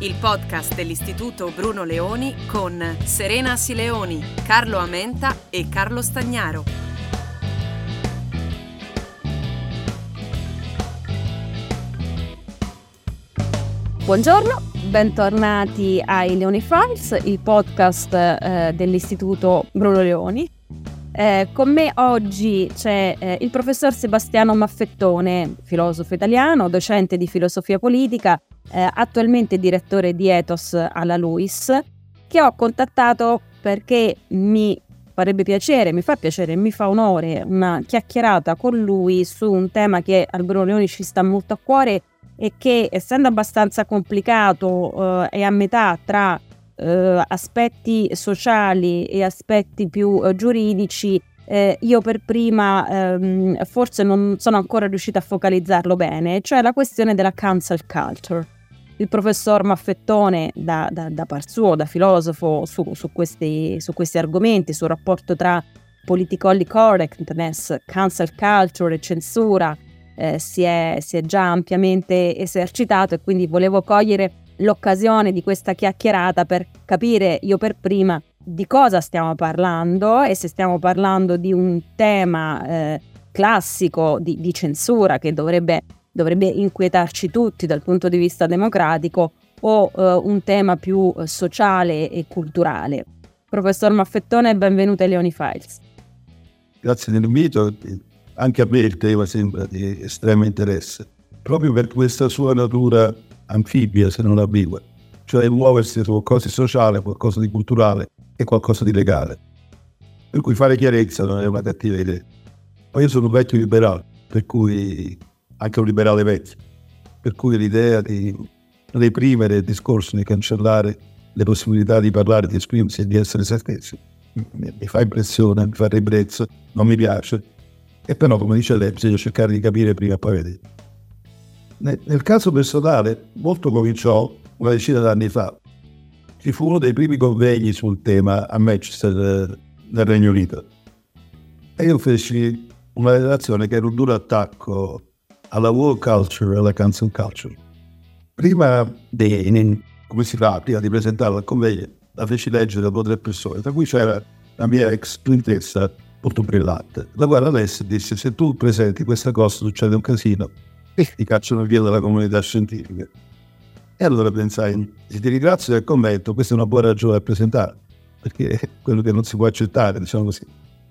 il podcast dell'Istituto Bruno Leoni con Serena Sileoni, Carlo Amenta e Carlo Stagnaro. Buongiorno, bentornati ai Leoni Files, il podcast eh, dell'Istituto Bruno Leoni. Eh, con me oggi c'è eh, il professor Sebastiano Maffettone, filosofo italiano, docente di filosofia politica, eh, attualmente direttore di Ethos alla LUIS, che ho contattato perché mi farebbe piacere, mi fa piacere, mi fa onore una chiacchierata con lui su un tema che al Bruno Leoni ci sta molto a cuore e che essendo abbastanza complicato eh, è a metà tra eh, aspetti sociali e aspetti più eh, giuridici, eh, io per prima ehm, forse non sono ancora riuscita a focalizzarlo bene, cioè la questione della cancel culture. Il professor Maffettone, da, da, da par suo, da filosofo, su, su, questi, su questi argomenti, sul rapporto tra politically correctness, cancel culture e censura, eh, si, è, si, è, già ampiamente esercitato e quindi volevo cogliere l'occasione di questa chiacchierata per capire io per prima di cosa stiamo parlando e se stiamo parlando di un tema eh, classico di, di, censura che dovrebbe, dovrebbe, inquietarci tutti dal punto di vista democratico o eh, un tema più eh, sociale e culturale. Professor Maffettone, benvenuto ai Leoni Files. Grazie dell'invito anche a me il tema sembra di estremo interesse, proprio per questa sua natura anfibia, se non ambigua, cioè muoversi su qualcosa di sociale, qualcosa di culturale e qualcosa di legale. Per cui fare chiarezza non è una cattiva idea. Ma io sono un vecchio liberale, per cui anche un liberale vecchio, per cui l'idea di reprimere il discorso, di cancellare le possibilità di parlare, di esprimersi e di essere se stessi, mi, fa impressione, mi fa ribrezzo, non mi piace e però, come dice lei, bisogna cercare di capire prima e poi vedere. Nel caso personale, molto cominciò una decina d'anni fa. Ci fu uno dei primi convegni sul tema a Manchester, nel Regno Unito. E io feci una relazione che era un duro attacco alla world culture e alla cancel culture. Prima di, come si fa, prima di presentarla al convegno, la feci leggere a due o tre persone, tra cui c'era la mia ex studentessa molto brillante. La guarda adesso e disse: Se tu presenti questa cosa, succede un casino e ti cacciano via dalla comunità scientifica. E allora pensai: Se ti ringrazio del commento, questa è una buona ragione da presentare, perché è quello che non si può accettare, diciamo così.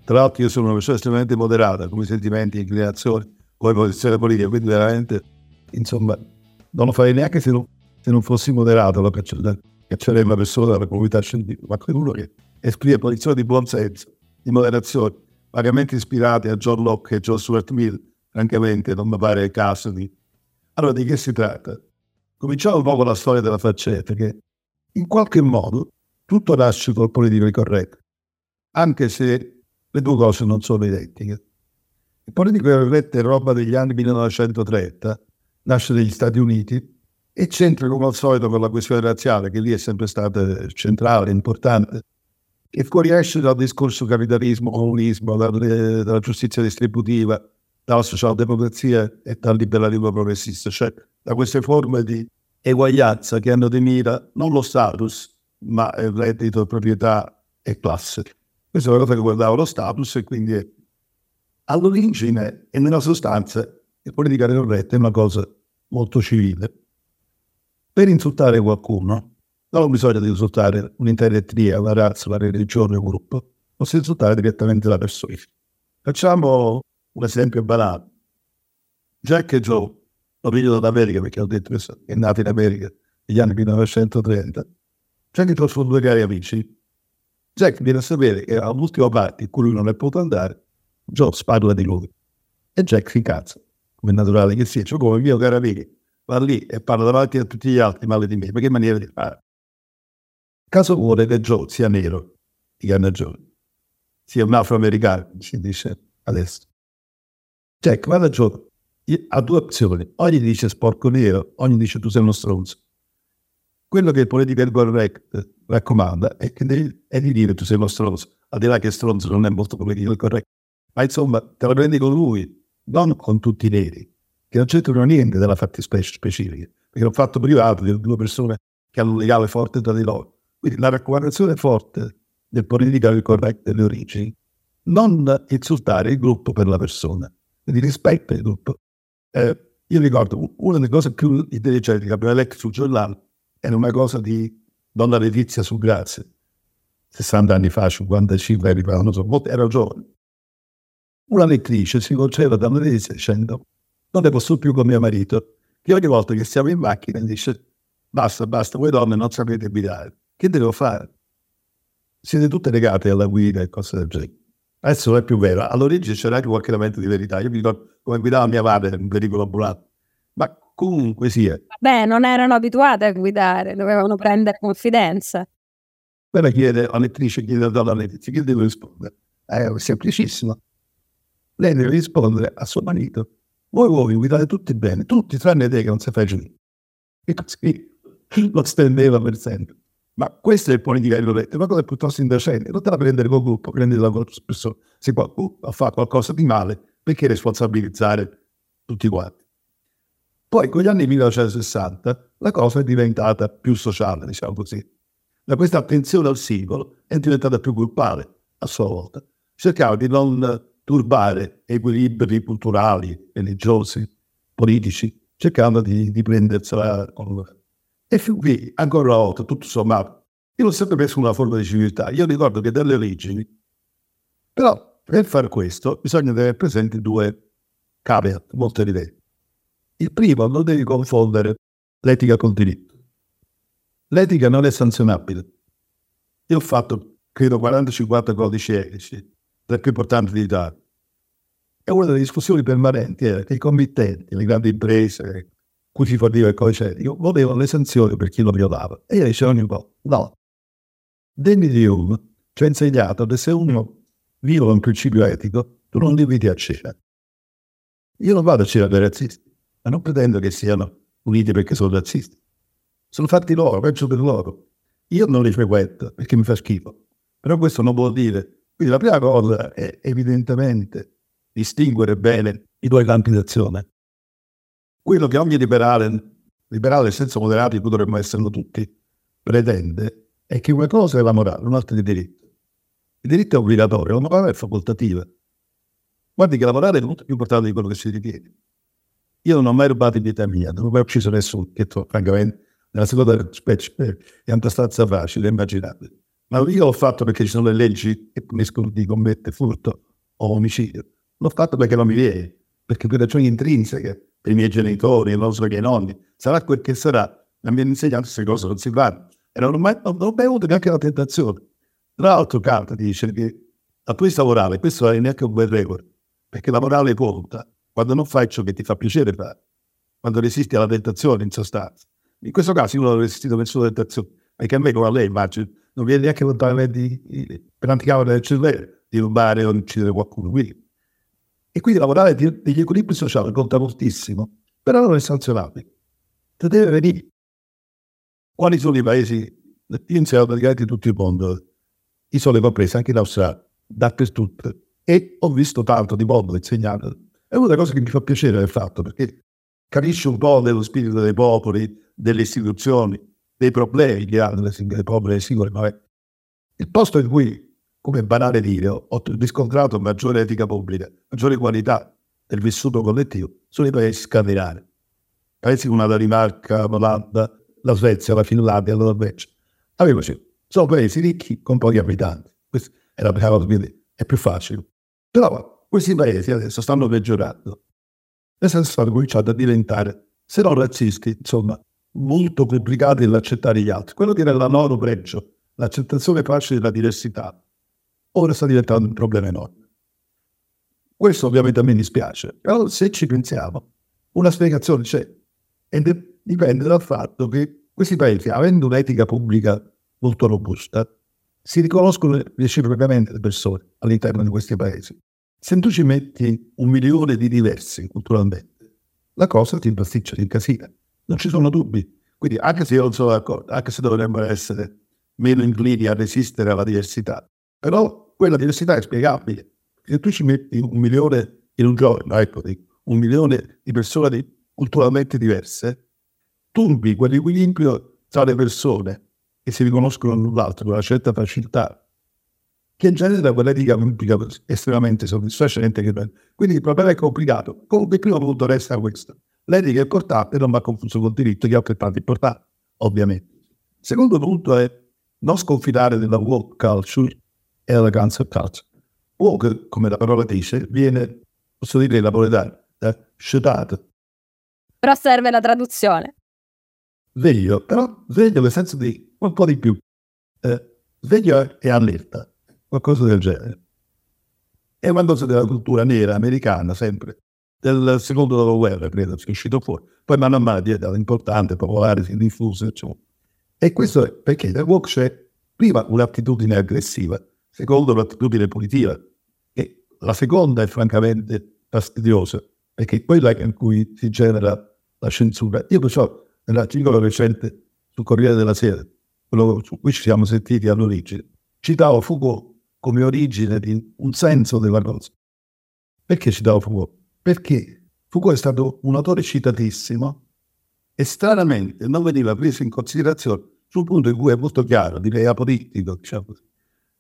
Tra l'altro, io sono una persona estremamente moderata, come sentimenti, inclinazioni, come posizione politica, quindi veramente, insomma, non lo farei neanche se non, se non fossi moderato, lo caccerei una persona dalla comunità scientifica, ma quello che esprime posizioni di buon senso, di moderazione, vagamente ispirati a John Locke e John Stuart Mill, francamente non mi pare caso di... Allora di che si tratta? Cominciamo un po' con la storia della faccetta, che in qualche modo tutto nasce col politico corretto, anche se le due cose non sono identiche. Il politico corretto è roba degli anni 1930, nasce negli Stati Uniti e c'entra come al solito con la questione razziale, che lì è sempre stata centrale, importante, e fuoriesce dal discorso capitalismo, comunismo, dalla, dalla giustizia distributiva, dalla socialdemocrazia e dal liberalismo progressista, cioè da queste forme di eguaglianza che hanno di mira non lo status, ma il reddito, proprietà e classe. Questa è una cosa che guardava lo status e quindi all'origine e nella sostanza il politica corretta è una cosa molto civile. Per insultare qualcuno non ho bisogno di insultare un'intera etnia, una razza, una religione, un gruppo, posso insultare direttamente la persona. Facciamo un esempio banale. Jack e Joe, lo figlio d'America perché ho detto che è nato in America negli anni 1930. Jack e Joe sono due cari amici. Jack viene a sapere che all'ultima parte in cui lui non è potuto andare, Joe parla di lui. E Jack si incazza, come è naturale che sia. Cioè, come mio caro amico, va lì e parla davanti a tutti gli altri male di me. Ma che maniera di fare? Caso vuole che Joe sia nero, di carnagione, sia un afroamericano, si dice adesso. Jack va da Joe, ha due opzioni, o gli dice sporco nero, o gli dice tu sei uno stronzo. Quello che il political correct raccomanda è, devi, è di dire tu sei uno stronzo, al di là che stronzo non è molto political correct, ma insomma te la prendi con lui, non con tutti i neri, che non c'entrano niente della fattispecie specifica, perché è un fatto privato di due persone che hanno un legame forte tra di loro. Quindi la raccomandazione forte del political correct delle origini, non insultare il gruppo per la persona, quindi rispetta il gruppo. Eh, io ricordo una delle cose più intelligenti che abbiamo letto sul giornale era una cosa di Donna Letizia su Grazie, 60 anni fa, 55 anni fa, non so, era giovane. Una lettrice si concede da Letizia dicendo non ne posso più con mio marito, che ogni volta che siamo in macchina dice basta, basta, voi donne non sapete guidare. Che devo fare? Siete tutte legate alla guida e cose del genere. Adesso non è più vero. All'origine c'era anche qualche elemento di verità. Io mi ricordo come guidava mia madre in un veicolo ambulante. Ma comunque sia. Beh, non erano abituate a guidare, dovevano prendere confidenza. Quella chiede alla lettrice, chiede alla donna Letizia, che devo rispondere? È semplicissimo. Lei deve rispondere a suo marito. Voi voi guidate tutti bene, tutti tranne te che non si fa giù. E così lo stendeva per sempre. Ma questo è il politica corretta, una cosa piuttosto indecente. Non te la prendere col gruppo, prendere con la persona. Se qualcuno fa qualcosa di male, perché responsabilizzare tutti quanti? Poi con gli anni 1960 la cosa è diventata più sociale, diciamo così. Da questa attenzione al singolo è diventata più grupale a sua volta. Cercava di non turbare equilibri culturali, religiosi, politici, cercando di, di prendersela con e fu qui, ancora una volta, tutto sommato, io l'ho sempre preso una forma di civiltà. Io ricordo che dalle origini, però per fare questo bisogna avere presenti due caveat molto evidenti. Il primo, non devi confondere l'etica col diritto. L'etica non è sanzionabile. Io ho fatto, credo, 40-50 codici etici, tra più importanti d'Italia. E una delle discussioni permanenti era che i committenti, le grandi imprese, cui si forniva il codice etico, volevano le sanzioni per chi lo violava. E io dicevo ogni volta, no. Danny Hume ci ha insegnato che se uno viola un principio etico, tu non li inviti a cena. Io non vado a cena per razzisti, ma non pretendo che siano uniti perché sono razzisti. Sono fatti loro, peggio per loro. Io non li frequento perché mi fa schifo. Però questo non vuol dire. Quindi la prima cosa è evidentemente distinguere bene i due campi d'azione. Quello che ogni liberale, liberale nel senso moderato, cui dovremmo esserlo tutti, pretende è che una cosa è la morale, un'altra è il diritto. Il diritto è obbligatorio, la morale è facoltativa. Guardi che la morale è molto più importante di quello che si ritiene. Io non ho mai rubato in vita mia, non ho mai ucciso nessuno, che francamente nella seconda specie è abbastanza facile, immaginabile. Ma io l'ho fatto perché ci sono le leggi che puniscono di commettere furto o omicidio. L'ho fatto perché non mi viene, perché per ragioni intrinseche per i miei genitori, non so che nonni, sarà quel che sarà, ma mi hanno insegnato queste cose non si fanno. E non ho mai, non ho mai avuto neanche la tentazione. Tra l'altro Carta dice che la tua morale, questo non è neanche un bel record, perché la morale conta quando non fai ciò che ti fa piacere fare, quando resisti alla tentazione in sostanza. In questo caso io non ho resistito a nessuna tentazione, perché a me come a lei immagino, non viene neanche lontanamente per anticamera del cervello di rubare o uccidere qualcuno. Quindi e quindi lavorare degli equilibri sociali conta moltissimo, però non è sanzionabile. Te deve venire. Quali sono i paesi? Io insegno praticamente tutto il mondo. Io sono le comprese anche in Australia, dappertutto. E ho visto tanto di mondo insegnato È una cose che mi fa piacere del fatto, perché capisci un po' dello spirito dei popoli, delle istituzioni, dei problemi che hanno le singole le singole, ma il posto in cui, come è banale dire, ho riscontrato maggiore etica pubblica, maggiore qualità del vissuto collettivo, sono i paesi scandinavi. Paesi come la Danimarca, l'Olanda, la Svezia, la Finlandia, la Norvegia. Avevoci, sono paesi ricchi con pochi abitanti. Questa è la prima cosa, quindi è più facile. Però questi paesi adesso stanno peggiorando. Nel senso stanno cominciando a diventare, se non razzisti, insomma, molto complicati nell'accettare gli altri. Quello che era la loro pregio, l'accettazione facile della diversità, ora sta diventando un problema enorme. Questo ovviamente a me dispiace, però se ci pensiamo, una spiegazione c'è e dipende dal fatto che questi paesi, avendo un'etica pubblica molto robusta, si riconoscono reciprocamente le persone all'interno di questi paesi. Se tu ci metti un milione di diversi culturalmente, la cosa ti impasticcia, ti incasina. Non ci sono dubbi. Quindi anche se io non sono d'accordo, anche se dovremmo essere meno inclini a resistere alla diversità, però quella diversità è spiegabile. Se tu ci metti un milione in un giorno, ecco, un milione di persone culturalmente diverse, turbi quell'equilibrio tra le persone che si riconoscono l'un l'altro con una certa facilità, che genera quell'etica pubblica estremamente soddisfacente. Quindi il problema è complicato. Comunque il primo punto resta questo. L'etica è importante, non va confuso col diritto, che è altrettanto importante, ovviamente. Il secondo punto è non sconfinare nella woke culture e cancel culture. Woke, come la parola dice, viene, posso dire, napoletano, da scedato. Però serve la traduzione. Sveglio, però sveglio nel senso di un po' di più. Eh, sveglio e allerta, qualcosa del genere. È una cosa della cultura nera americana, sempre del secondo dopoguerra, credo, sia uscito fuori. Poi mano a mano diventa importante, popolare, si diffuse, eccetera. E questo è perché nel walk c'è prima un'attitudine aggressiva, secondo un'attitudine punitiva. E la seconda è francamente fastidiosa, perché è quella in cui si genera la censura. Io perciò nell'articolo recente sul Corriere della Sera, quello su cui ci siamo sentiti all'origine, citavo Foucault come origine di un senso della cosa. Perché citavo Foucault? Perché Foucault è stato un autore citatissimo e stranamente non veniva preso in considerazione sul punto in cui è molto chiaro, direi apolitico, diciamo così.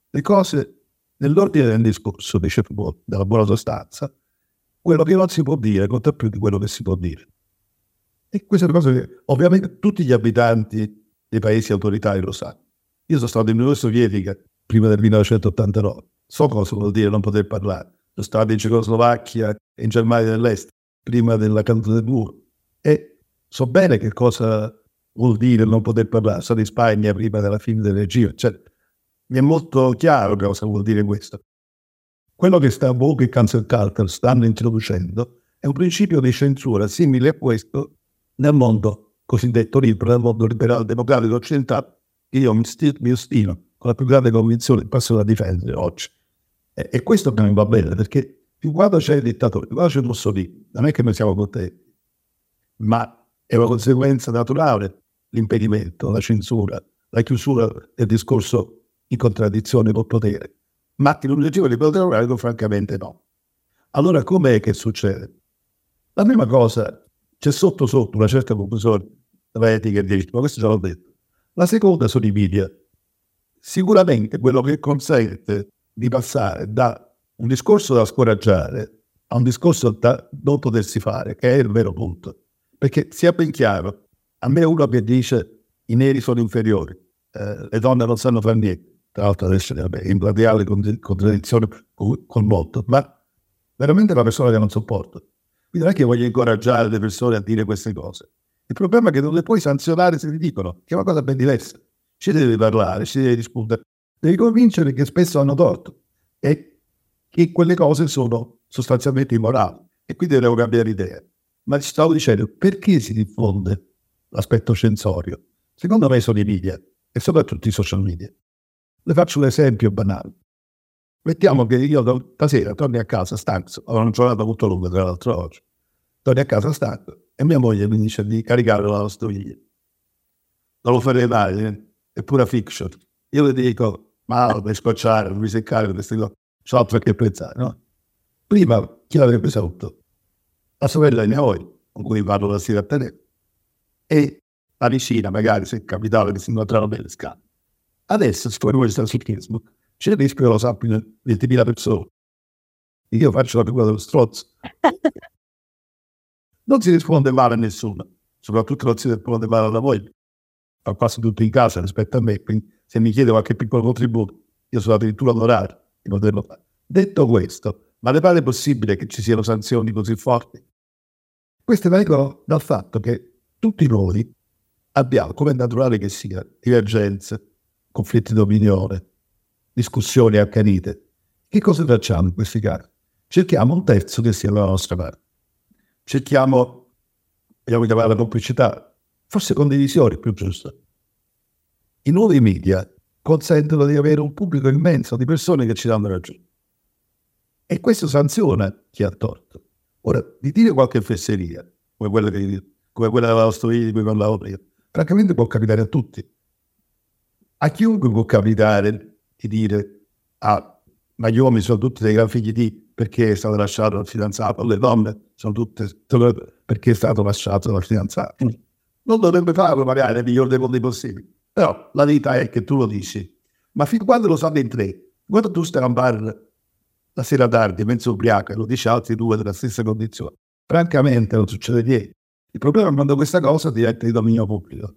Le cose nell'ordine del discorso, dice Foucault, della buona sostanza, quello che non si può dire conta più di quello che si può dire. E questa è una cosa che ovviamente tutti gli abitanti dei paesi autoritari lo sanno. Io sono stato in Unione Sovietica prima del 1989, so cosa vuol dire non poter parlare sono stato in Cecoslovacchia e in Germania dell'Est prima della caduta del muro e so bene che cosa vuol dire non poter parlare. Sono in Spagna prima della fine del regime, cioè, mi è molto chiaro cosa vuol dire questo. Quello che sta Vogue e Cancel Culture stanno introducendo è un principio di censura simile a questo nel mondo cosiddetto libero, nel mondo liberale democratico occidentale, che io mi, sti- mi ostino con la più grande convinzione passo da difendere oggi. E, e questo non va bene, perché più quando c'è il dittatore, più quando c'è Mussolini, non è che noi siamo contenti, ma è una conseguenza naturale l'impedimento, la censura, la chiusura del discorso in contraddizione col potere. Ma in un regime organico, francamente no. Allora com'è che succede? La prima cosa, c'è sotto sotto una certa conclusione tra etica e diritto, ma questo già l'ho detto. La seconda sono i media. Sicuramente quello che consente di passare da un discorso da scoraggiare a un discorso da non potersi fare, che è il vero punto. Perché sia ben chiaro, a me uno che dice i neri sono inferiori, eh, le donne non sanno fare niente, tra l'altro adesso è in radiale contraddizione con, con molto, ma veramente è una persona che non sopporto. Quindi non è che voglio incoraggiare le persone a dire queste cose. Il problema è che non le puoi sanzionare se ti dicono, che è una cosa ben diversa. Ci devi parlare, ci devi discutere devi convincere che spesso hanno torto e che quelle cose sono sostanzialmente immorali e quindi devo cambiare idea. Ma ti stavo dicendo, perché si diffonde l'aspetto censorio? Secondo me sono i media e soprattutto i social media. Le faccio un esempio banale. Mettiamo che io stasera torni a casa stanco, ho una giornata molto lunga tra l'altro oggi, torni a casa stanco e mia moglie mi dice di caricare la lavastoviglie. Non lo farei mai, eh? è pura fiction. Io le dico, ma per scocciare, per riseccare queste cose, altro che pensare, no? Prima chi l'avrebbe saputo? la sorella di moglie, con cui vado la sera a tenere, e la vicina, magari se capitava che si incontrano nelle scale. Adesso, siccome voi state su Facebook, c'è il rischio che lo sappiano 20.000 persone. Io faccio la figura dello strozzo. non si risponde male a nessuno, soprattutto non si risponde male alla moglie. Fa quasi tutto in casa rispetto a me, quindi se mi chiede qualche piccolo contributo, io sono addirittura onorario di poterlo fare. Detto questo, ma le pare possibile che ci siano sanzioni così forti? Queste vengono dal fatto che tutti noi abbiamo, come è naturale che sia, divergenze, conflitti di opinione, discussioni accanite. Che cosa facciamo in questi casi? Cerchiamo un terzo che sia dalla nostra parte. Cerchiamo, vogliamo chiamare complicità, forse condivisione più giusta. I nuovi media consentono di avere un pubblico immenso di persone che ci danno ragione. E questo sanziona chi ha torto. Ora, di dire qualche fesseria, come quella, che, come quella della Storia di cui parlavo prima, francamente può capitare a tutti. A chiunque può capitare di dire, ah, ma gli uomini sono tutti dei gran figli di perché è stato lasciato dal fidanzato, le donne sono tutte perché è stato lasciato dal fidanzato. Non dovrebbe farlo magari nel miglior dei mondi possibili. Però la verità è che tu lo dici. Ma fin quando lo sanno in tre, quando tu stai a un bar la sera tardi, mezzo ubriaco, e lo dici altri due della stessa condizione, francamente non succede niente. Il problema è quando questa cosa diventa di dominio pubblico.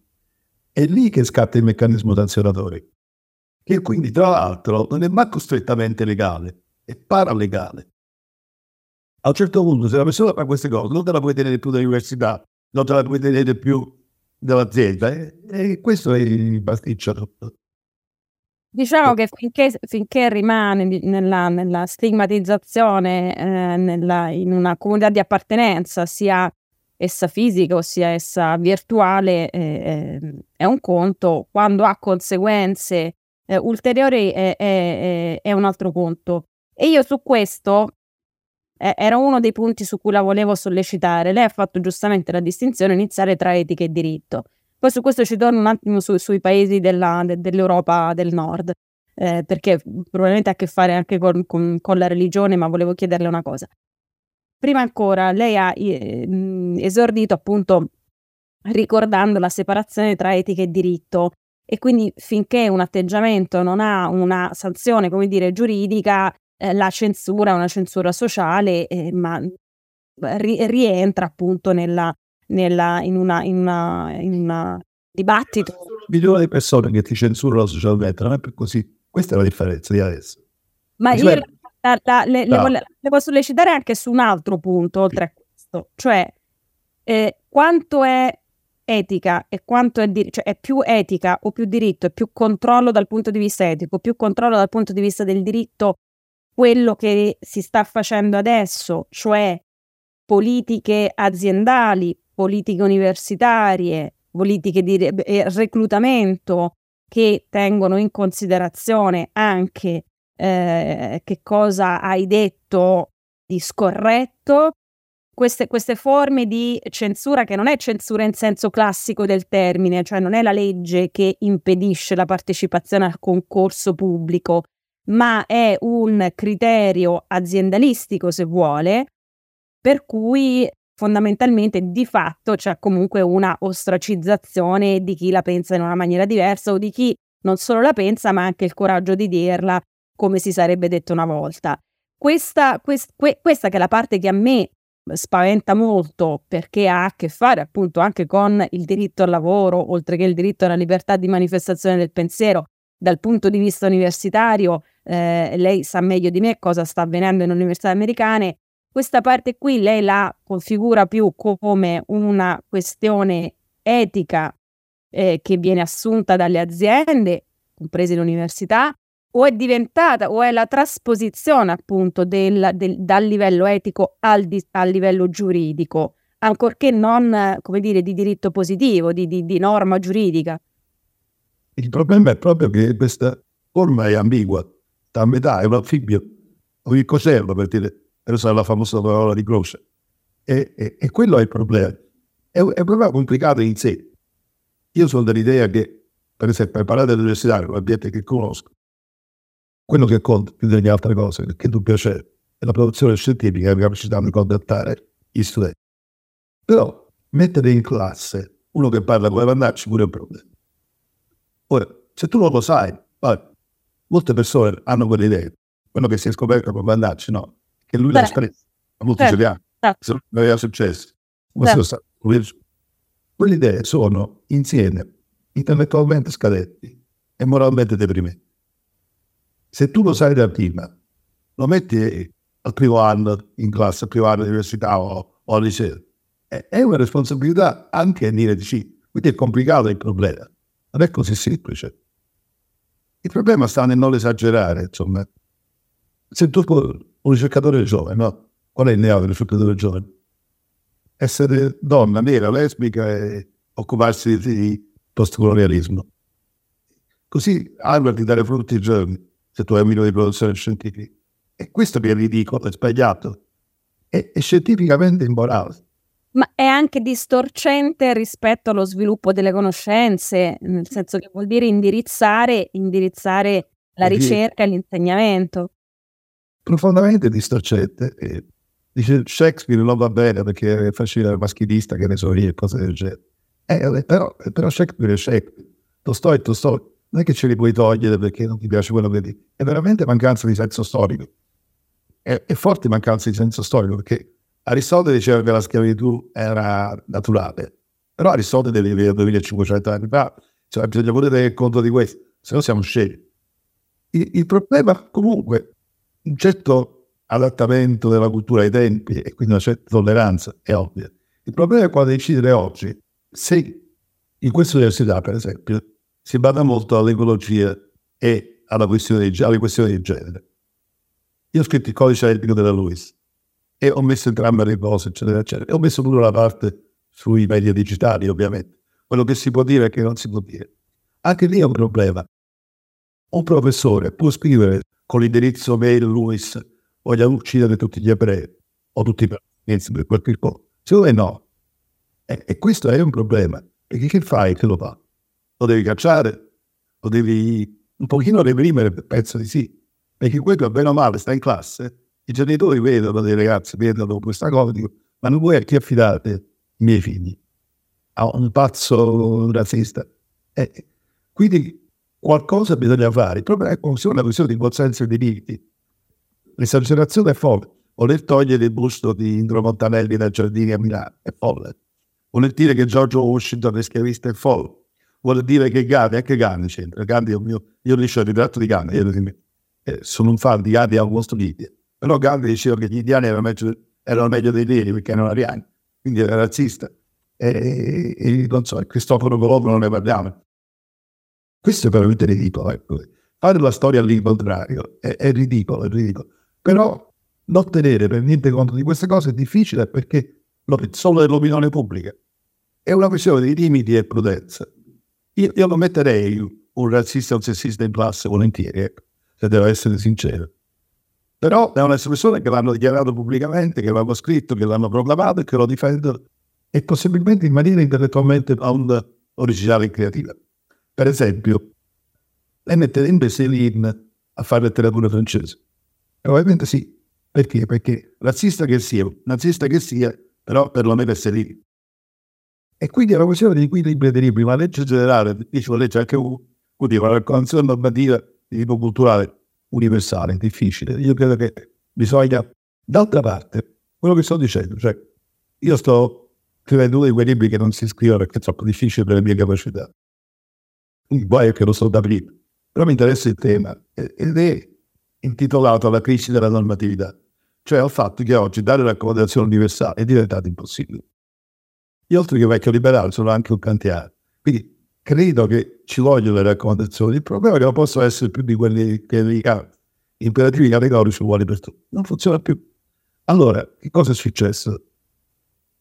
È lì che scatta il meccanismo sanzionatorio, che quindi tra l'altro non è manco strettamente legale, è paralegale. A un certo punto, se la persona fa queste cose, non te la puoi tenere più dall'università, non te la puoi tenere più dall'azienda, e, e questo è il pasticcio. Diciamo che finché, finché rimane nella, nella stigmatizzazione, eh, nella, in una comunità di appartenenza, sia essa fisica o sia essa virtuale, eh, eh, è un conto, quando ha conseguenze eh, ulteriori è, è, è, un altro conto. E io su questo eh, era uno dei punti su cui la volevo sollecitare. Lei ha fatto giustamente la distinzione iniziale tra etica e diritto. Poi su questo ci torno un attimo su, sui paesi della, de, dell'Europa del Nord, eh, perché probabilmente ha a che fare anche con, con, con la religione, ma volevo chiederle una cosa. Prima ancora, lei ha eh, esordito appunto ricordando la separazione tra etica e diritto e quindi finché un atteggiamento non ha una sanzione, come dire, giuridica, eh, la censura è una censura sociale, eh, ma ri- rientra appunto nella, nella, in, una, in, una, in una dibattito. Milioni di persone che ti censurano socialmente, non è più così. Questa è la differenza di adesso. Ma io la, la, le, no. le, le, posso sollecitare anche su un altro punto, oltre a questo, cioè eh, quanto è etica e quanto è, di, cioè è più etica o più diritto, è più controllo dal punto di vista etico, più controllo dal punto di vista del diritto, quello che si sta facendo adesso, cioè politiche aziendali, politiche universitarie, politiche di reclutamento che tengono in considerazione anche eh, che cosa hai detto di scorretto, queste, queste, forme di censura che non è censura in senso classico del termine, cioè non è la legge che impedisce la partecipazione al concorso pubblico, ma è un criterio aziendalistico, se vuole, per cui fondamentalmente di fatto c'è comunque una ostracizzazione di chi la pensa in una maniera diversa o di chi non solo la pensa ma anche il coraggio di dirla come si sarebbe detto una volta. Questa, quest, que, questa che è la parte che a me spaventa molto perché ha a che fare appunto anche con il diritto al lavoro, oltre che il diritto alla libertà di manifestazione del pensiero. Dal punto di vista universitario, eh, lei sa meglio di me cosa sta avvenendo in università americane. Questa parte qui lei la configura più come una questione etica eh, che viene assunta dalle aziende, comprese le università, o è diventata o è la trasposizione appunto del, del, dal livello etico al, di, al, livello giuridico, ancorché non, come dire, di diritto positivo, di, di, di norma giuridica. Il problema è proprio che questa forma è ambigua, a metà è un anfibio, o il cosello per dire, per usare la famosa parola di Croce. E, e, e, quello è il problema. È, è un problema complicato in sé. Io sono dell'idea che, per esempio, parlare dell'università, un ambiente che conosco, quello che conta più delle altre cose, che tu piacere, è la produzione scientifica, la capacità di contattare gli studenti. Però mettere in classe uno che parla come Vandacci pure è un problema. Ora, se tu non lo sai, vabbè, molte persone hanno quelle idee, quello che si è scoperto con Vandacci, no? Che lui l'ha espresso, molti certo, ce li ha, certo. se non aveva successo. Certo. sa- Quelle idee sono insieme intellettualmente scadenti e moralmente deprimenti. Se tu lo sai da prima, lo metti al primo anno in classe, al primo anno di università o, o liceo, è, è una responsabilità anche dire di sì. Quindi è complicato il problema, non è così semplice. Il problema sta nel non esagerare, insomma. Se tu un ricercatore giovane, no? Qual è il neo del ricercatore giovane? Essere donna, nera, lesbica e occuparsi di postcolonialismo. Così Harvard ti dà le frutti giorni se tu hai un minimo di produzione scientifica. E questo è ridicolo, è sbagliato. È, è scientificamente immorale. Ma è anche distorcente rispetto allo sviluppo delle conoscenze, nel senso che vuol dire indirizzare, indirizzare la ricerca e l'insegnamento. profondamente distorcente. Dice Shakespeare non va bene perché faceva il maschilista, che ne so io, e cose del genere. Eh, però, però Shakespeare è Shakespeare. Tolstoi è Tolstoi. Non è che ce li puoi togliere perché non ti piace quello che dici. È veramente mancanza di senso storico. È, è forte mancanza di senso storico perché Aristotele diceva che la schiavitù era naturale. Però Aristotele viveva 2500 anni fa. Cioè, bisogna pure tenere conto di questo, se no siamo scemi. Il, il problema comunque un certo adattamento della cultura ai tempi e quindi una certa tolleranza è ovvia. Il problema è quando decidere oggi se in questa università, per esempio, si bada molto all'ecologia e alla questione di, alle questioni di genere. Io ho scritto il codice etico della Lewis e ho messo entrambe le cose, eccetera, eccetera. E ho messo pure la parte sui media digitali, ovviamente. Quello che si può dire e che non si può dire. Anche lì è un problema. Un professore può scrivere con l'indirizzo mail Lewis voglio uccidere tutti gli ebrei o tutti i palestinesi per quel che può. Secondo me no. E, e questo è un problema. Perché che fai che lo fa? Lo devi cacciare? Lo devi un pochino reprimere? Penso di sì. Perché quello bene o male sta in classe, i genitori vedono dei ragazzi, vedono questa cosa, dico, ma non vuoi a chi affidate i miei figli? A un pazzo razzista? Eh, quindi qualcosa bisogna fare. Il problema è una questione di buon senso e di limiti. L'esagerazione è folle. Voler togliere il busto di Indro Montanelli da Giardini a Milano è folle. Vuol dire che Giorgio Washington è schiavista è folle. Vuol dire che Gandhi, anche Gandhi c'entra. Gandhi è un mio, io liscio il ritratto di Gandhi, eh, sono un fan di Gandhi a Augusto Libia. Però Gandhi diceva che gli indiani erano meglio, erano meglio dei neri perché erano ariani, quindi era razzista. E, e non so, Cristoforo Colombo non ne parliamo. Questo è veramente ridicolo. Ecco. Fare la storia all'incontrario è, è ridicolo, è ridicolo. Però non tenere per niente conto di queste cose è difficile perché lo, solo dell'opinione pubblica. È una questione di limiti e prudenza. Io, io lo metterei un razzista o un sessista in classe volentieri, ecco, se devo essere sincero. Però devono essere persone che l'hanno dichiarato pubblicamente, che l'hanno scritto, che l'hanno proclamato e che lo difendono e possibilmente in maniera intellettualmente non originale e creativa. Per esempio, lei metterebbe Céline a fare letteratura francese? Probabilmente sì. Perché? Perché razzista che sia, nazista che sia, però perlomeno è Céline. E quindi è una questione di equilibrio dei libri. La legge generale, dice la legge anche UDI, una convenzione normativa di tipo culturale universale, difficile. Io credo che bisogna, d'altra parte, quello che sto dicendo, cioè io sto scrivendo uno di quei libri che non si scrivono perché è troppo difficile per le mie capacità. Il guai è che lo so da prima, però mi interessa il tema ed è intitolato alla crisi della normatività, cioè al fatto che oggi dare raccomandazioni universali è diventato impossibile. Io oltre che vecchio liberale sono anche un kantiano, quindi credo che ci vogliono le raccomandazioni. Il problema è che non possono essere più di quelli che di imperativi categorici uguali per tutti. Non funziona più. Allora, che cosa è successo?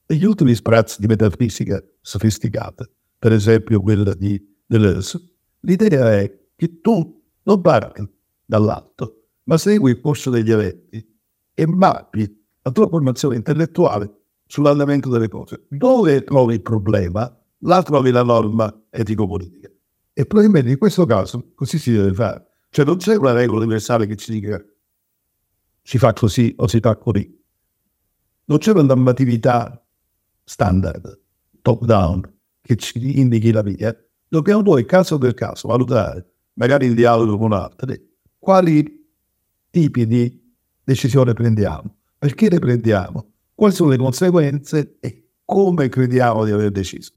Negli ultimi sprazzi di metafisica sofisticata, per esempio quella di Deleuze, l'idea è che tu non parti dall'alto, ma segui il corso degli eventi e mappi la tua formazione intellettuale sull'andamento delle cose. Dove trovi il problema, là trovi la norma etico-politica. E probabilmente in questo caso così si deve fare. Cioè non c'è una regola universale che ci dica si fa così o si fa così. non c'è una normatività standard, top down, che ci indichi la via. Dobbiamo poi, caso per caso, valutare, magari in dialogo con altri, quali tipi di decisione prendiamo, perché le prendiamo, quali sono le conseguenze e come crediamo di aver deciso.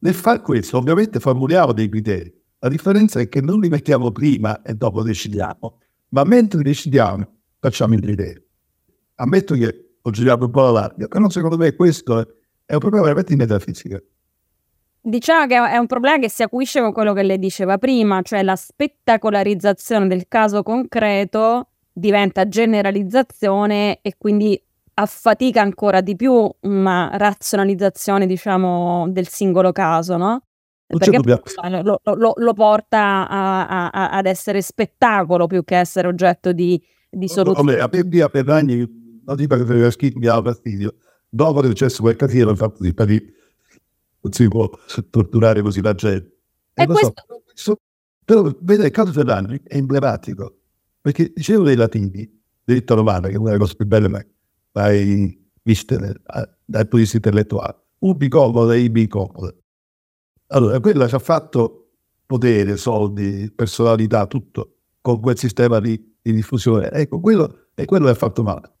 Nel far questo, ovviamente, formuliamo dei criteri. La differenza è che non li mettiamo prima e dopo decidiamo, ma mentre decidiamo facciamo i criteri. Ammetto che ho girato un po' la larga, però secondo me questo è un problema veramente di metafisica. Diciamo che è un problema che si acuisce con quello che lei diceva prima, cioè la spettacolarizzazione del caso concreto diventa generalizzazione e quindi affatica ancora di più una razionalizzazione, diciamo, del singolo caso, no? Perché lo, lo, lo, porta a, a, ad essere spettacolo più che essere oggetto di, di soluzione. a me per anni, non dico che aveva scritto mi dava fastidio, dopo che è successo quel casino, infatti, non si può torturare così la gente. E, e questo... so, però vede il caso Ferrari è emblematico, perché dicevo dei latini, diritto romano, che è una delle cose più belle mai, nel, dal punto di vista intellettuale, ubi comodo e ibi comodo. Allora, quello ci ha fatto potere, soldi, personalità, tutto, con quel sistema di, di diffusione. Ecco, quello, e quello è fatto male.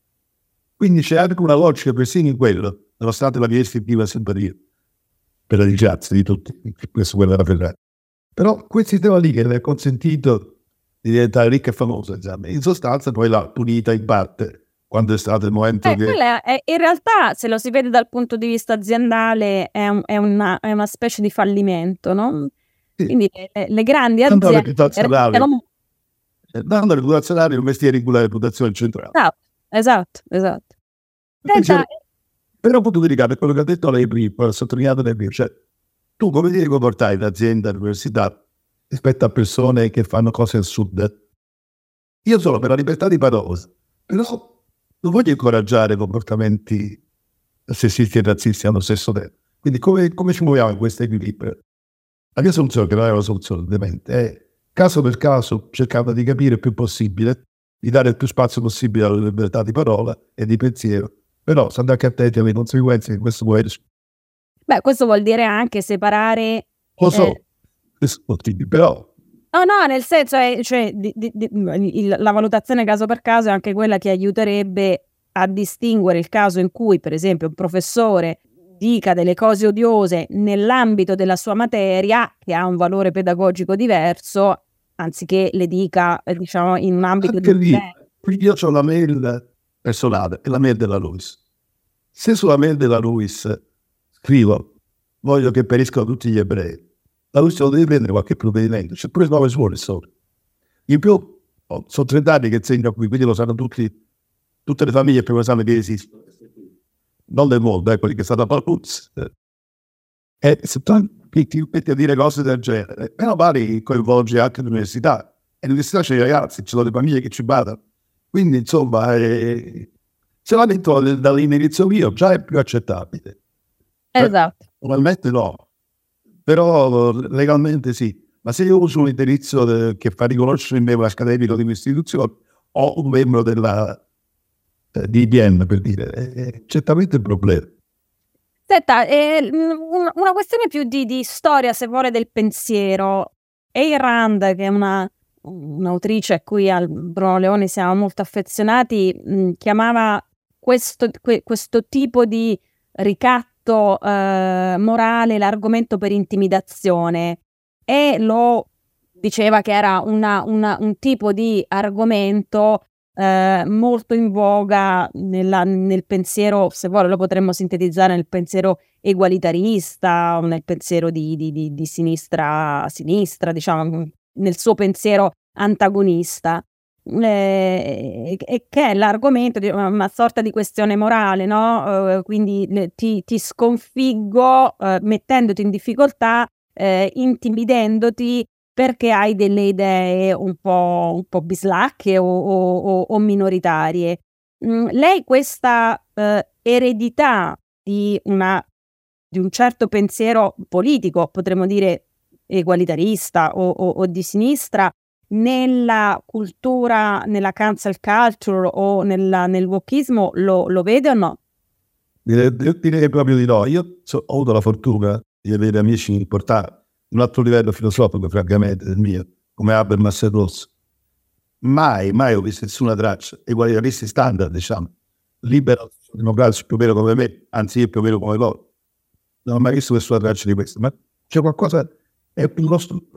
Quindi c'è anche una logica persino in quello, nonostante la mia istintiva simpatia per la disgrazia di tutti, questo quello era Ferrari. Però quel sistema lì che le ha consentito di diventare ricca e famosa, insomma, in sostanza poi l'ha punita in parte quando è stato il momento eh, che... È, in realtà, se lo si vede dal punto di vista aziendale, è, un, è, una, è una, specie di fallimento, no? Sì. Quindi le, le grandi aziende... Dando Dando reputazionale è un mestiere in cui la reputazione è centrale. Esatto, esatto, esatto. Senta, però appunto ti ricordo quello che ha detto lei prima, sottolineato lei prima, cioè tu come ti devi comportare in azienda, all'università, rispetto a persone che fanno cose al sud? Io sono per la libertà di parola, però non voglio incoraggiare comportamenti sessisti e razzisti allo stesso tempo. Quindi come, come ci muoviamo in questo equilibrio? La mia soluzione, che non è una soluzione ovviamente, è caso per caso cercando di capire il più possibile, di dare il più spazio possibile alla libertà di parola e di pensiero però sta anche attenti alle conseguenze che questo può avere. Beh, questo vuol dire anche separare... Lo so, eh, però... No, no, nel senso, è, cioè, di, di, di, il, la valutazione caso per caso è anche quella che aiuterebbe a distinguere il caso in cui, per esempio, un professore dica delle cose odiose nell'ambito della sua materia, che ha un valore pedagogico diverso, anziché le dica, eh, diciamo, in un ambito anche di... Lì, io ho la mail personale è la mail della Luis. Se sulla mail della Luis scrivo voglio che periscano tutti gli ebrei, la lo deve prendere qualche provvedimento, c'è pure nuove scuole sopra. In più, oh, sono 30 anni che insegno qui, quindi lo sanno tutti, tutte le famiglie più sanno che esistono. Non del mondo, eh, quelli che stanno a Luz. E se tu ti metti a dire cose del genere, meno male coinvolge anche l'università. E l'università c'è i ragazzi, ci sono le famiglie che ci badano. Quindi, insomma, eh, se l'ha detto dall'inizio mio, già è più accettabile. Esatto. Normalmente no, però legalmente sì. Ma se io uso un indirizzo de, che fa riconoscere il membro accademico di un'istituzione o un membro della, eh, IBM, per dire, è certamente un problema. Senta, eh, una questione più di, di, storia, se vuole, del pensiero. Ayn Rand, che è una un'autrice a cui al Bruno Leone siamo molto affezionati, mh, chiamava questo, que, questo, tipo di ricatto eh, morale l'argomento per intimidazione e lo diceva che era una, una, un tipo di argomento eh, molto in voga nella, nel pensiero, se vuole lo potremmo sintetizzare nel pensiero egualitarista, nel pensiero di, di, di, di sinistra, sinistra, diciamo, nel suo pensiero antagonista. Eh, che è l'argomento di una sorta di questione morale, no? Eh, quindi ti, ti, sconfiggo eh, mettendoti in difficoltà, eh, intimidendoti perché hai delle idee un po', un po bislacche o, o, o minoritarie. Mm, lei questa eh, eredità di, una, di un certo pensiero politico, potremmo dire egualitarista o, o di sinistra, nella cultura, nella cancel culture o nella, nel wokismo lo, lo vede o no? Direi, direi proprio di no. Io so, ho avuto la fortuna di avere amici importanti, un altro livello filosofico, francamente, del mio, come Habermas e Ross. Mai, mai ho visto nessuna traccia, egualiaristi standard, diciamo, libero, democratici più o meno come me, anzi io più o meno come loro. Non ho mai visto nessuna traccia di questo, ma c'è qualcosa...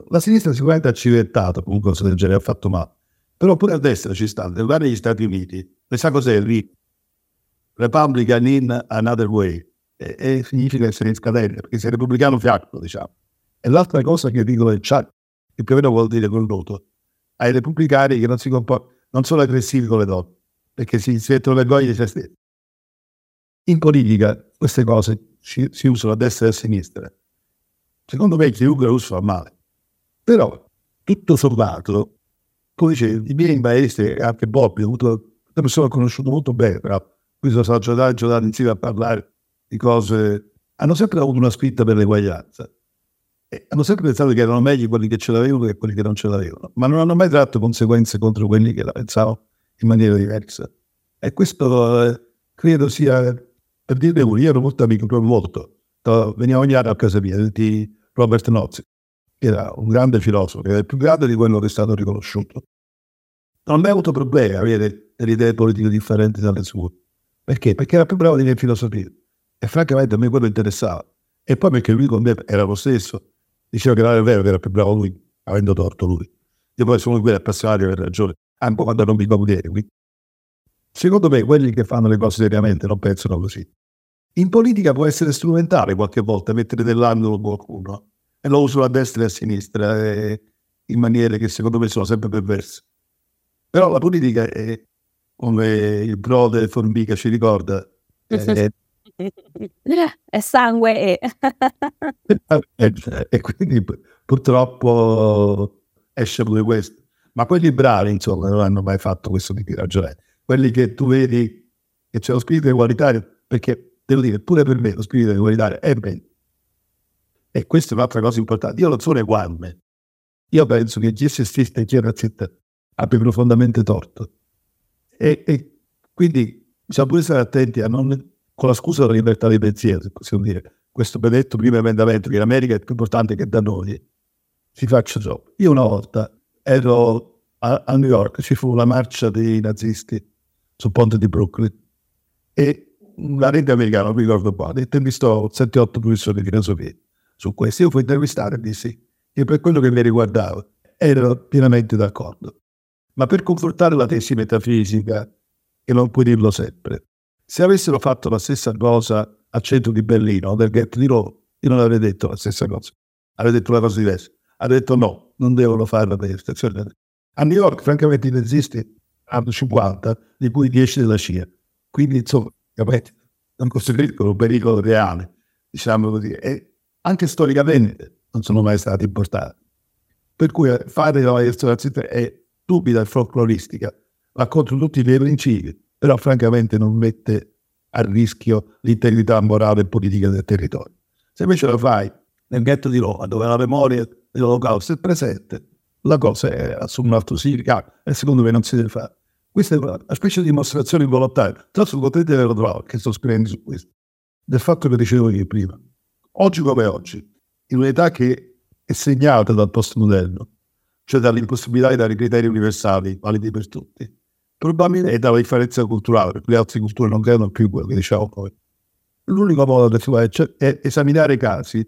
la sinistra sicuramente ha civentato comunque cosa del genere, ha fatto male. Però pure a destra ci sta, nel negli Stati Uniti, le sa cos'è lì? Republican in another way. E, e significa essere in scadenza, perché sei repubblicano fiacco, diciamo. E l'altra cosa che dicono è chat, che più o meno vuol dire condoto, ai repubblicani che non si comportano, non sono aggressivi con le donne, perché si, mettono vergogna di se stessi. In politica queste cose si, si, usano a destra e a sinistra. Secondo me chiunque lo usa fa male. Però, tutto sommato, come dicevi, i miei maestri, anche Bobby, una persona conosciuta molto bene, però qui sono stato giornate insieme a parlare di cose, hanno sempre avuto una spinta per l'eguaglianza. E hanno sempre pensato che erano meglio quelli che ce l'avevano che quelli che non ce l'avevano, ma non hanno mai tratto conseguenze contro quelli che la pensavano in maniera diversa. E questo eh, credo sia, per dirne uno, io ero molto amico, proprio molto. Veniva ogni anno a casa mia di Robert Nozzi, che era un grande filosofo, era il più grande di quello che è stato riconosciuto non mai avuto problemi a avere delle idee politiche differenti dalle sue. Perché? Perché era più bravo di me in filosofia. E francamente a me quello interessava. E poi perché lui con me era lo stesso. Diceva che non era vero che era più bravo lui, avendo torto lui. Io poi sono quelli appassionati per ragione, anche quando non mi va. Quindi. Secondo me quelli che fanno le cose seriamente non pensano così. In politica può essere strumentale qualche volta mettere dell'angolo qualcuno e lo uso a destra e a sinistra e in maniere che secondo me sono sempre perverse. Però la politica è, come il pro delle formiche ci ricorda, è, è sangue e... e quindi purtroppo esce pure questo. Ma quelli bravi, insomma, non hanno mai fatto questo tipo di ragione. Quelli che tu vedi che c'è lo spirito egualitario, perché devo dire, pure per me lo spirito egualitario è bello. E questa è un'altra cosa importante. Io non sono eguale. Io penso che è sessista e razzista abbia profondamente torto. E, e quindi bisogna pure stare attenti a non, con la scusa della libertà di pensiero, se possiamo dire, questo benedetto primo emendamento che in America è più importante che da noi, si faccia ciò. Io una volta ero a, a New York, ci fu una marcia dei nazisti sul ponte di Brooklyn e la rete americana, non mi ricordo quale, intervistò 7-8 professori di filosofia su questo. Io fui intervistare e dissi che per quello che mi riguardava ero pienamente d'accordo. Ma per confortare la tesi metafisica, che non puoi dirlo sempre, se avessero fatto la stessa cosa al centro di Berlino del ghetto di Roma, io non avrei detto la stessa cosa, avrei detto una cosa diversa. Avrei detto no, non devono fare la manifestazione. A New York, francamente, i nazisti hanno 50, di cui 10 della CIA. Quindi, insomma, capite, non costituiscono un pericolo reale, diciamo così. E anche storicamente non sono mai stati importanti. Per cui fare la manifestazione è stupida e folcloristica, va contro tutti i miei principi, però francamente non mette a rischio l'integrità morale e politica del territorio. Se invece lo fai nel ghetto di Roma, dove la memoria dell'olocausto è presente, la cosa è, assume un altro significato e secondo me non si deve fare. Questa è una specie di dimostrazione involontaria. Tra l'altro potete averlo che sto scrivendo su questo, del fatto che dicevo io prima. Oggi come oggi, in un'età che è segnata dal postmoderno, cioè dall'impossibilità di dare criteri universali validi per tutti. Probabilmente è dalla differenza culturale, perché le altre culture non credono più quello che diciamo noi. L'unico modo cioè, è esaminare i casi,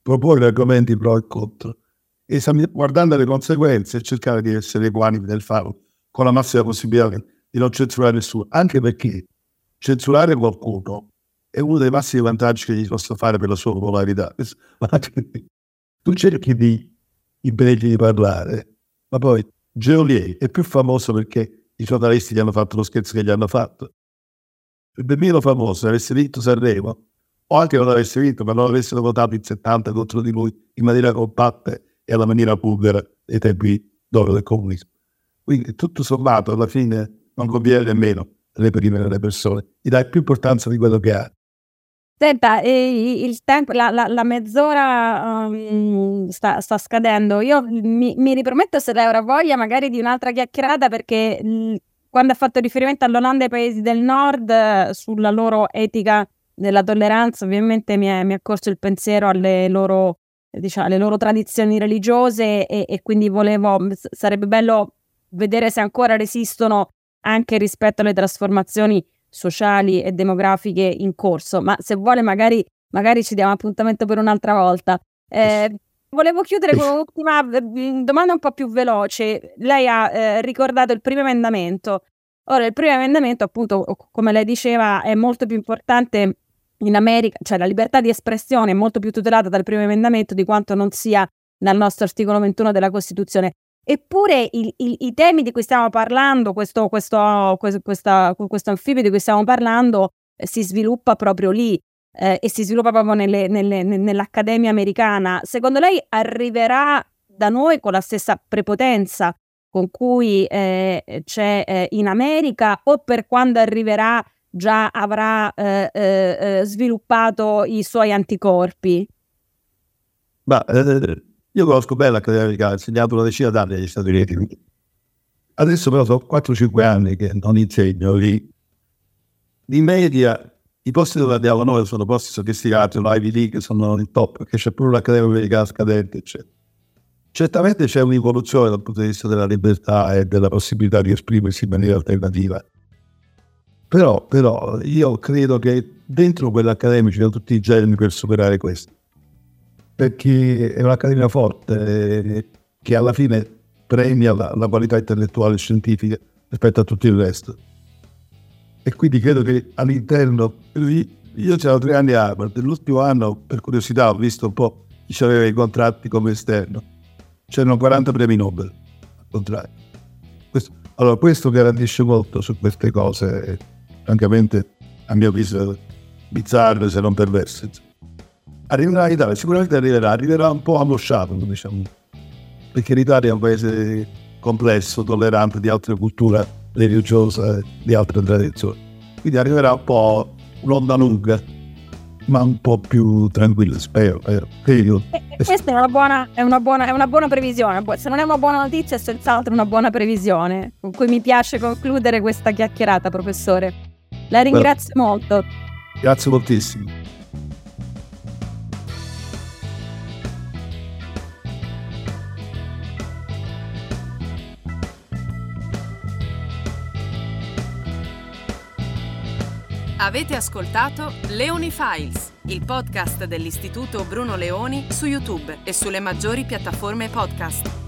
proporre argomenti pro e contro, esamin- guardando le conseguenze e cercare di essere equanimi nel farlo, con la massima possibilità di non censurare nessuno, anche perché censurare qualcuno è uno dei massimi vantaggi che gli posso fare per la sua popolarità. Tu cerchi di impediti di parlare. Ma poi Geolier è più famoso perché i giornalisti gli hanno fatto lo scherzo che gli hanno fatto. Sarebbe meno famoso se avesse vinto Sanremo, o anche non avesse vinto, ma non avessero votato in 70 contro di lui in maniera compatta e alla maniera pubblica dei tempi d'oro del comunismo. Quindi tutto sommato alla fine non conviene nemmeno reprimere le persone, gli dai più importanza di quello che ha. Senta, il tempo, la, la, la mezz'ora um, sta, sta, scadendo. Io mi, mi, riprometto, se lei avrà voglia, magari di un'altra chiacchierata, perché mh, quando ha fatto riferimento all'Olanda e ai paesi del nord, sulla loro etica della tolleranza, ovviamente mi è, mi è corso il pensiero alle loro, diciamo, alle loro tradizioni religiose e, e quindi volevo, sarebbe bello vedere se ancora resistono anche rispetto alle trasformazioni sociali e demografiche in corso, ma se vuole magari, magari ci diamo appuntamento per un'altra volta. Eh, volevo chiudere con un'ultima mm, domanda un po' più veloce. Lei ha eh, ricordato il primo emendamento. Ora, il primo emendamento, appunto, come lei diceva, è molto più importante in America, cioè la libertà di espressione è molto più tutelata dal primo emendamento di quanto non sia dal nostro articolo 21 della Costituzione. Eppure il, il, i temi di cui stiamo parlando, questo, questo, questa, questo anfibio di cui stiamo parlando, eh, si sviluppa proprio lì eh, e si sviluppa proprio nelle, nelle, nell'Accademia americana. Secondo lei arriverà da noi con la stessa prepotenza con cui eh, c'è eh, in America o per quando arriverà già avrà eh, eh, sviluppato i suoi anticorpi? Ma eh, io conosco bene l'Accademia Americana, ho insegnato una decina d'anni negli Stati Uniti. Adesso però sono 4-5 anni che non insegno lì. In media i posti dove andiamo noi sono posti sofisticati, no? Ivy League sono il top, perché c'è pure l'Accademia Americana scadente, eccetera. Certamente c'è un'evoluzione dal punto di vista della libertà e della possibilità di esprimersi in maniera alternativa. Però, però io credo che dentro quell'accademia ci sono tutti i generi per superare questo. Perché è un'accademia forte che alla fine premia la, la qualità intellettuale e scientifica rispetto a tutto il resto. E quindi credo che all'interno, io c'ero tre anni a Harvard, l'ultimo anno per curiosità ho visto un po' chi aveva i contratti come esterno. C'erano 40 premi Nobel al contrario. Questo, allora questo garantisce molto su queste cose francamente a mio avviso bizzarre se non perverse. Arriverà in Italia, sicuramente arriverà, arriverà un po' ammosciato, diciamo, perché l'Italia è un paese complesso, tollerante di altre culture religiose, di altre tradizioni. Quindi arriverà un po' un'onda lunga, ma un po' più tranquilla, spero. spero. Io... questa è una, buona, è, una buona, è una buona previsione. Se non è una buona notizia, è senz'altro una buona previsione. Con cui mi piace concludere questa chiacchierata, professore. La ringrazio Beh, molto. Grazie moltissimo. Avete ascoltato Leoni Files, il podcast dell'Istituto Bruno Leoni su YouTube e sulle maggiori piattaforme podcast.